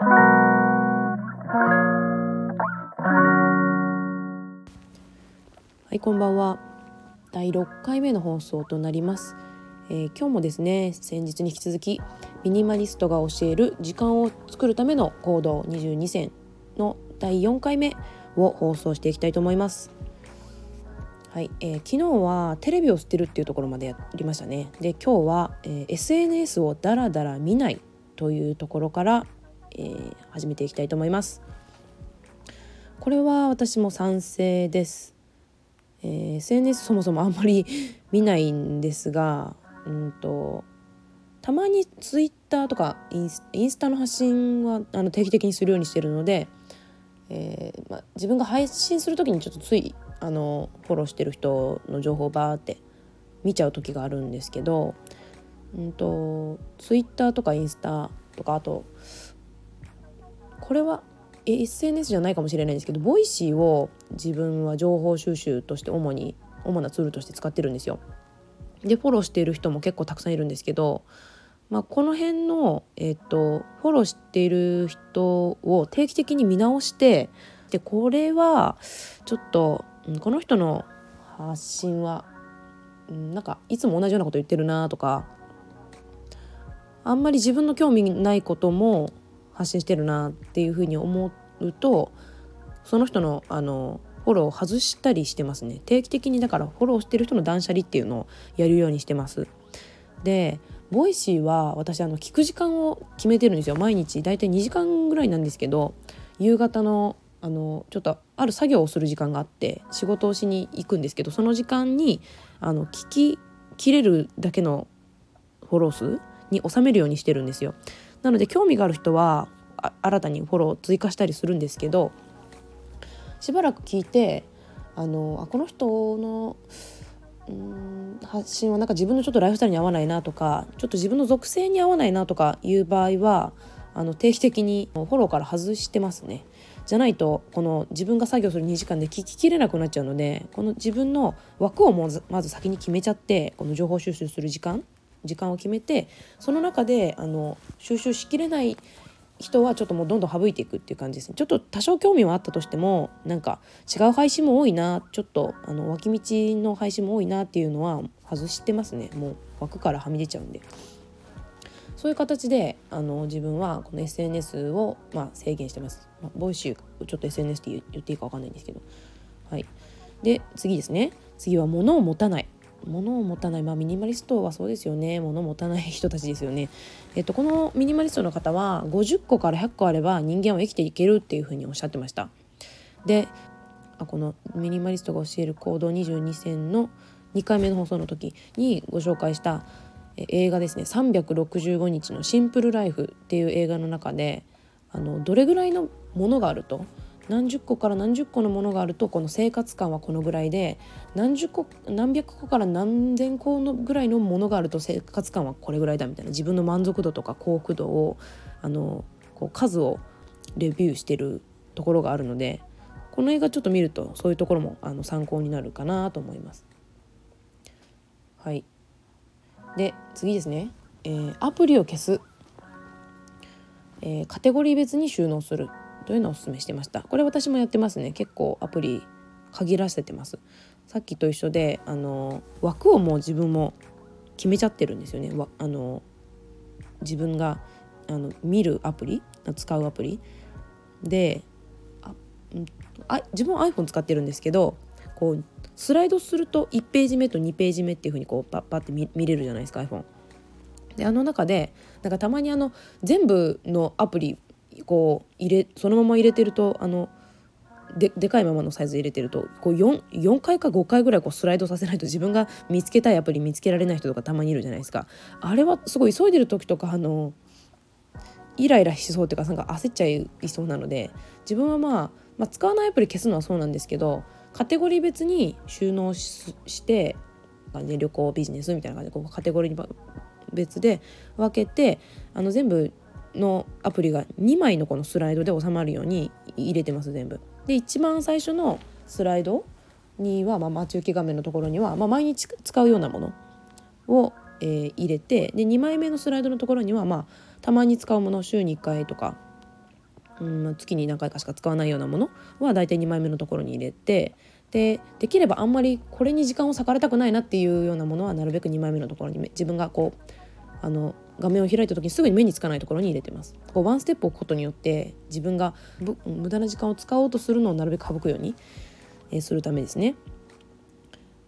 はいこんばんは。第6回目の放送となります、えー、今日もですね先日に引き続きミニマリストが教える時間を作るための行動22選の第4回目を放送していきたいと思います。はい、えー、昨日はテレビを捨てるっていうところまでやりましたね。で今日は、えー、SNS をダラダラ見ないというところから、えー、始めていきたいと思います。これは私も賛成です、えー、SNS そもそもあんまり見ないんですがうんとたまにツイッターとかインスタの発信はあの定期的にするようにしてるので、えーま、自分が配信する時にちょっとついあのフォローしてる人の情報をバーって見ちゃう時があるんですけど、うんと、ツイッターとかインスタとかあとこれは SNS じゃないかもしれないんですけど Voicy を自分は情報収集として主に主なツールとして使ってるんですよ。でフォローしている人も結構たくさんいるんですけど、まあ、この辺の、えーとフォローしている人を定期的に見直してでこれはちょっとこの人の発信はなんかいつも同じようなこと言ってるなとかあんまり自分の興味ないことも発信してるなっていうふうに思うとその人のあのフォローを外したりしてますね。定期的にだからフォローしてる人の断捨離っていうのをやるようにしてます。で Voicy は私あの聞く時間を決めてるんですよ。毎日だいたい2時間ぐらいなんですけど夕方のあのちょっとある作業をする時間があって仕事をしに行くんですけどその時間にあの聞き切れるだけのフォロー数に収めるようにしてるんですよ。なので興味がある人は新たにフォローを追加したりするんですけどしばらく聞いてあのあこの人のうん発信はなんか自分のちょっとライフスタイルに合わないなとかちょっと自分の属性に合わないなとかいう場合はあの定期的にフォローから外してますね。じゃないとこの自分が作業する2時間で聞ききれなくなっちゃうのでこの自分の枠をまずまず先に決めちゃってこの情報収集する時間時間を決めてその中であの収集しきれない人はちょっともうどんどん省いていくっていう感じですねちょっと多少興味はあったとしてもなんか違う配信も多いなちょっとあの脇道の配信も多いなっていうのは外してますねもう枠からはみ出ちゃうんで。そういう形であの自分はこの SNS を、まあ、制限してます。まあ、ボイシュちょっと SNS って言っていいか分かんないんですけど。はい、で次ですね次は物を持たない。物を持たない、まあ、ミニマリストはそうですよね物を持たない人たちですよね。えっと、このミニマリストの方は50個から100個あれば人間は生きていけるっていうふうにおっしゃってました。であこのミニマリストが教える行動22選の2回目の放送の時にご紹介した映画ですね「365日のシンプルライフ」っていう映画の中であのどれぐらいのものがあると何十個から何十個のものがあるとこの生活感はこのぐらいで何十個何百個から何千個のぐらいのものがあると生活感はこれぐらいだみたいな自分の満足度とか幸福度をあのこう数をレビューしてるところがあるのでこの映画ちょっと見るとそういうところもあの参考になるかなと思います。はい。で次ですね、えー、アプリを消す、えー、カテゴリー別に収納する。というのをお勧めしてました。これ私もやってますね。結構アプリ限らせてます。さっきと一緒であの枠をもう自分も決めちゃってるんですよね。あの自分があの見るアプリ使うアプリ。であ、あ自分は iPhone 使ってるんですけどこうスライドすると1ページ目と2ページ目っていう風にこうパッパって見れるじゃないですか iPhone。であの中でなんかたまにあの全部のアプリこう入れそのまま入れてるとあのででかいままのサイズ入れてるとこう 4, 4回か5回ぐらいこうスライドさせないと自分が見つけたいアプリ見つけられない人とかたまにいるじゃないですか。あれはすごい急いでる時とかあのイライラしそうっていうかなんか焦っちゃいそうなので自分はまあ、まあ、使わないアプリ消すのはそうなんですけどカテゴリー別に収納して旅行ビジネスみたいな感じでこうカテゴリー別で分けてあの全部のアプリが2枚のこのスライドで収まるように入れてます全部。で一番最初のスライドには、まあ、待ち受け画面のところには、まあ、毎日使うようなものを、えー、入れてで2枚目のスライドのところには、まあ、たまに使うもの週に1回とかうん、月に何回かしか使わないようなものは大体2枚目のところに入れてでできればあんまりこれに時間を割かれたくないなっていうようなものはなるべく2枚目のところに自分がこうあの画面を開いた時にすぐに目につかないところに入れてます。こうワンステップ置くことによって自分が無駄な時間を使おうとするのをなるべく省くように、え、するためですね。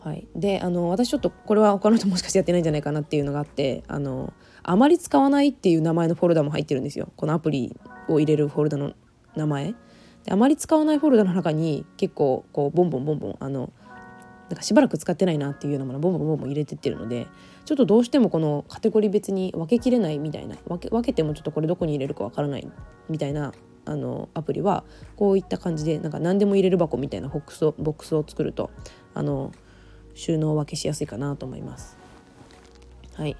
はい、であの私ちょっとこれは他の人もしかしてやってないんじゃないかなっていうのがあってあのあまり使わないっていう名前のフォルダも入ってるんですよ。このアプリを入れるフォルダの名前。であまり使わないフォルダの中に結構こうボンボンボンボンあのなんかしばらく使ってないなっていうようなものボンボンボンボン入れてってるのでちょっとどうしてもこのカテゴリー別に分けきれないみたいな分け分けてもちょっとこれどこに入れるかわからないみたいなあのアプリはこういった感じでなんか何でも入れる箱みたいなボックスをボックスを作るとあの収納分けしやすいかなと思います。はい。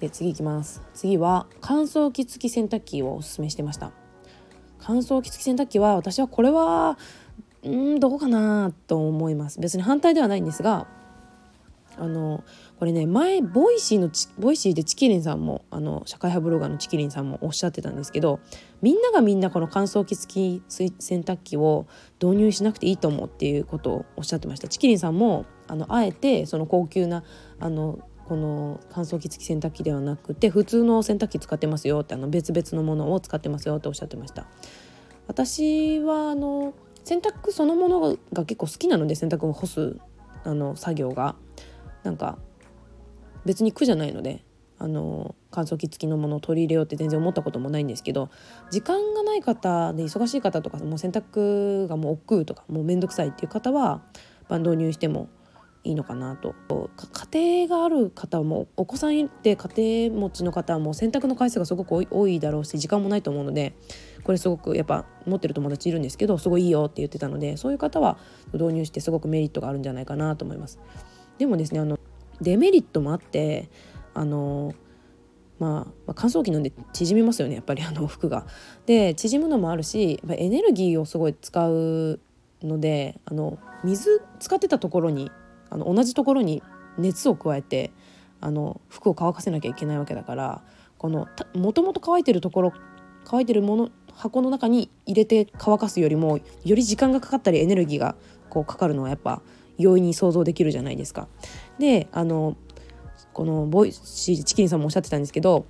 で次いきます。次は乾燥機付き洗濯機をおすすめしてました。乾燥機付き洗濯機は私はこれはうんどうかなと思います。別に反対ではないんですがあのこれね前 Voicy のVoicyでちきりんさんもあの社会派ブロガーのちきりんさんもおっしゃってたんですけどみんながみんなこの乾燥機付き洗濯機を導入しなくていいと思うっていうことをおっしゃってました。ちきりんさんもあのあえてその高級なあのこの乾燥機付き洗濯機ではなくて普通の洗濯機使ってますよってあの別々のものを使ってますよっておっしゃってました。私はあの洗濯そのものが結構好きなので洗濯を干すあの作業が。なんか別に苦じゃないのであの乾燥機付きのものを取り入れようって全然思ったこともないんですけど時間がない方で忙しい方とかもう洗濯がもう億劫とかもう面倒くさいっていう方はバンドを入してもいいのかなと家庭がある方もお子さんいて家庭持ちの方もう洗濯の回数がすごく多いだろうし時間もないと思うのでこれすごくやっぱ持ってる友達いるんですけどすごいいいよって言ってたのでそういう方は導入してすごくメリットがあるんじゃないかなと思います。でもですねあのデメリットもあってあのまあ、まあ、乾燥機なんで縮みますよねやっぱりあの服が。で縮むのもあるしエネルギーをすごい使うのであの水使ってたところにあの同じところに熱を加えてあの服を乾かせなきゃいけないわけだからこのもともと乾いてるところ乾いてるもの箱の中に入れて乾かすよりもより時間がかかったりエネルギーがこうかかるのはやっぱ容易に想像できるじゃないですか。であのこの Voicyちきりんさんもおっしゃってたんですけど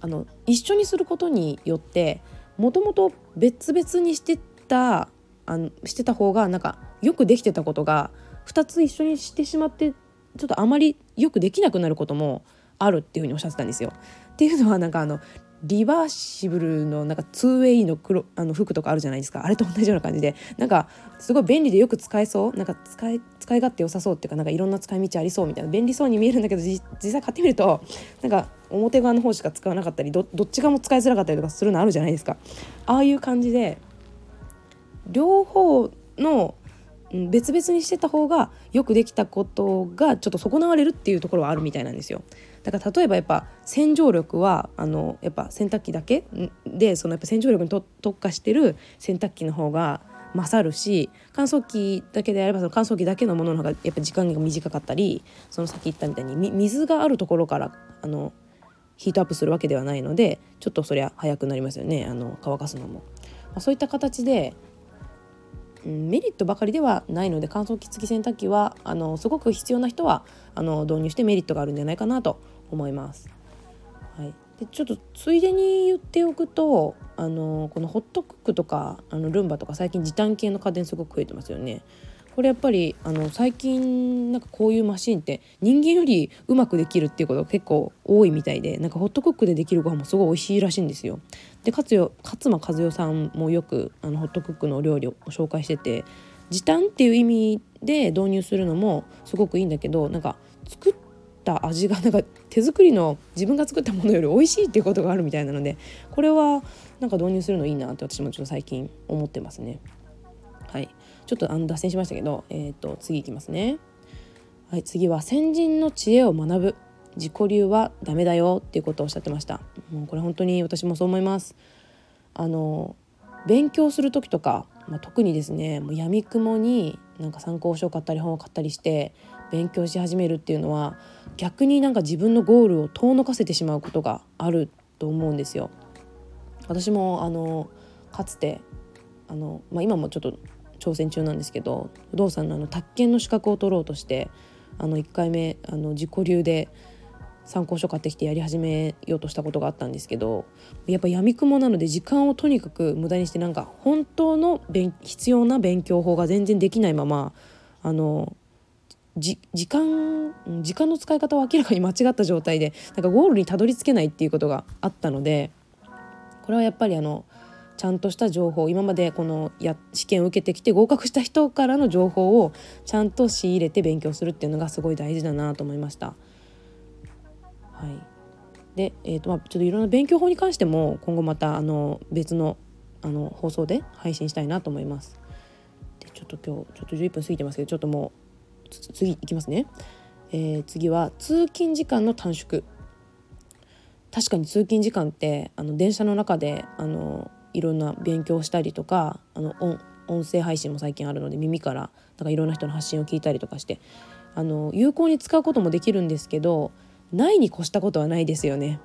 あの一緒にすることによってもともと別々にしてたあのしてた方がなんかよくできてたことが2つ一緒にしてしまってちょっとあまりよくできなくなることもあるっていうふうにおっしゃってたんですよ。っていうのはなんかあのリバーシブルのなんか 2way の黒あの服とかあるじゃないですか。あれと同じような感じで。なんかすごい便利でよく使えそう。なんか使い使い勝手良さそうっていうかなんかいろんな使い道ありそうみたいな。便利そうに見えるんだけど実際買ってみるとなんか表側の方しか使わなかったりどっち側も使いづらかったりとかするのあるじゃないですか。ああいう感じで両方の別々にしてた方がよくできたことがちょっと損なわれるっていうところはあるみたいなんですよ。だから例えばやっぱ洗浄力はあのやっぱ洗濯機だけでそのやっぱ洗浄力に特化してる洗濯機の方が勝るし乾燥機だけであればその乾燥機だけのものの方がやっぱ時間が短かったりその先言ったみたいに水があるところからあのヒートアップするわけではないのでちょっとそりゃ早くなりますよねあの乾かすのも。まあ、そういった形でメリットばかりではないので乾燥機付き洗濯機はあのすごく必要な人はあの導入してメリットがあるんじゃないかなと思います。はい、でちょっとついでに言っておくとあのこのホットクックとかあのルンバとか最近時短系の家電すごく増えてますよね。これやっぱりあの最近なんかこういうマシンって人間よりうまくできるっていうことが結構多いみたいでなんかホットクックでできるご飯もすごい美味しいらしいんですよ。でかつよ勝間和代さんもよくあのホットクックのお料理を紹介してて時短っていう意味で導入するのもすごくいいんだけどなんか作った味がなんか手作りの自分が作ったものより美味しいっていうことがあるみたいなのでこれはなんか導入するのいいなって私もちょっと最近思ってますね。はいちょっとあの脱線しましたけど、えーと、次いきますね。はい、次は先人の知恵を学ぶ。自己流はダメだよっていうことをおっしゃってました。もうこれ本当に私もそう思います。あの勉強する時とか、まあ、特にですねもう闇雲になんか参考書を買ったり本を買ったりして勉強し始めるっていうのは逆になんか自分のゴールを遠のかせてしまうことがあると思うんですよ。私もあのかつてあの、まあ、今もちょっと挑戦中なんですけど不動産のあの宅建の資格を取ろうとしてあの1回目あの自己流で参考書買ってきてやり始めようとしたことがあったんですけどやっぱやみくもなので時間をとにかく無駄にしてなんか本当の必要な勉強法が全然できないままあの時間時間の使い方を明らかに間違った状態でなんかゴールにたどり着けないっていうことがあったのでこれはやっぱりあのちゃんとした情報今までこのや試験を受けてきて合格した人からの情報をちゃんと仕入れて勉強するっていうのがすごい大事だなと思いました。はい、で、えーとまあ、ちょっといろんな勉強法に関しても今後またあの別のあの放送で配信したいなと思います。でちょっと今日ちょっと11分過ぎてますけどちょっともう次いきますね。えー、次は通勤時間の短縮確かに通勤時間ってあの電車の中であのいろんな勉強したりとかあの音声配信も最近あるので耳からなんかいろんな人の発信を聞いたりとかしてあの有効に使うこともできるんですけどないに越したことはないですよね。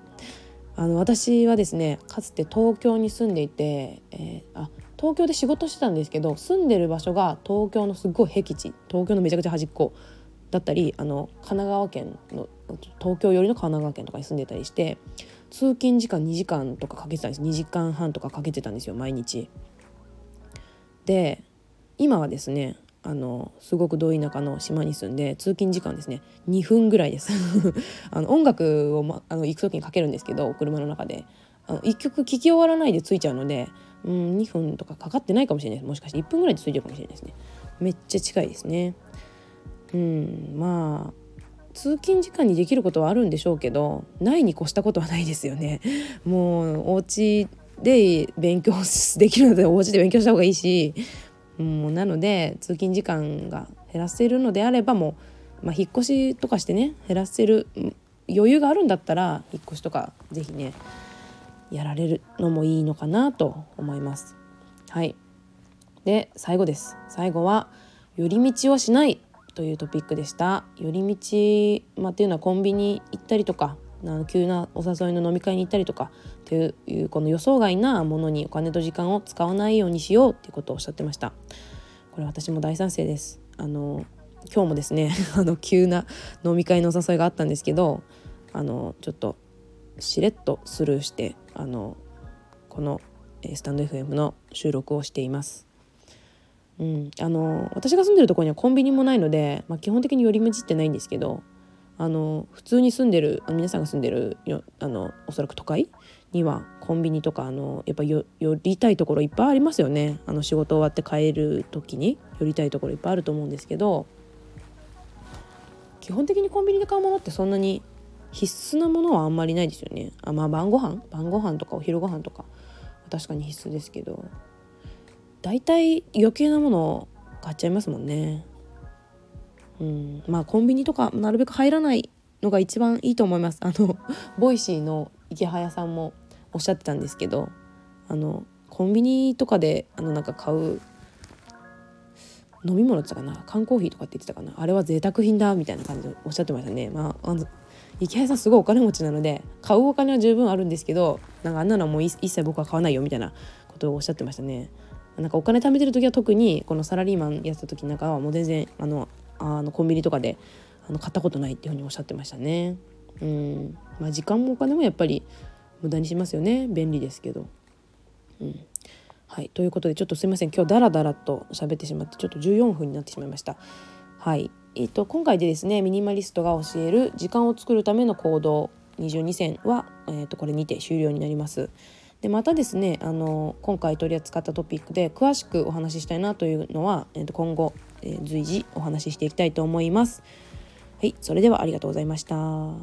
あの私はですねかつて東京に住んでいて、えー、あ東京で仕事してたんですけど住んでる場所が東京のすっごい僻地東京のめちゃくちゃ端っこだったりあの神奈川県の東京寄りの神奈川県とかに住んでたりして通勤時間2時間とかかけてたんです。2時間半とかかけてたんですよ毎日。で今はですねあのすごくど田舎の島に住んで通勤時間ですね2分ぐらいです。あの音楽を、ま、あの行く時にかけるんですけど車の中で。あの1曲聴き終わらないで着いちゃうのでうん2分とかかかってないかもしれないです。もしかして1分ぐらいで着いてるかもしれないですね。めっちゃ近いですね。うんまあ通勤時間にできることはあるんでしょうけどないに越したことはないですよね。もうお家で勉強できるのでお家で勉強した方がいいしもうなので通勤時間が減らせるのであればもう、まあ、引っ越しとかしてね減らせる余裕があるんだったら引っ越しとか是非ねやられるのもいいのかなと思います。はい。で最後です。最後は寄り道をしない。というトピックでした。寄り道、まあ、っていうのはコンビニ行ったりとか急なお誘いの飲み会に行ったりとかというこの予想外なものにお金と時間を使わないようにしようっていうことをおっしゃってました。これ私も大賛成です。あの今日もですね あの急な飲み会のお誘いがあったんですけどあのちょっとしれっとスルーしてあのこのスタンド FM の収録をしています。うん、あの私が住んでるところにはコンビニもないので、まあ、基本的に寄り道ってないんですけどあの普通に住んでる皆さんが住んでるよあのおそらく都会にはコンビニとかあのやっぱ寄りたいところいっぱいありますよね。あの仕事終わって帰る時に寄りたいところいっぱいあると思うんですけど基本的にコンビニで買うものってそんなに必須なものはあんまりないですよね。あまあ晩ご飯？晩ご飯とかお昼ご飯とか確かに必須ですけど。大体余計なものを買っちゃいますもんね。うん、まあコンビニとかなるべく入らないのが一番いいと思います。あの Voicyのイケハヤさんもおっしゃってたんですけどあのコンビニとかであのなんか買う飲み物って言ったかな？缶コーヒーとかって言ってたかな？あれは贅沢品だみたいな感じでおっしゃってましたね。まああのイケハヤさんすごいお金持ちなので買うお金は十分あるんですけどなんかあんなのはもう一切僕は買わないよみたいなことをおっしゃってましたね。なんかお金貯めてる時は特にこのサラリーマンやってた時なんかはもう全然あのあのコンビニとかであの買ったことないっていうふうにおっしゃってましたね。うんまあ、時間もお金もやっぱり無駄にしますよね便利ですけど。うんはい、ということでちょっとすいません今日ダラダラと喋ってしまってちょっと14分になってしまいました。はいえーと、今回でですねミニマリストが教える時間を作るための行動22選は、えー、とこれにて終了になります。でまたですねあの今回取り扱ったトピックで詳しくお話ししたいなというのは、えー、と今後、えー、随時お話ししていきたいと思います。はい、それではありがとうございました。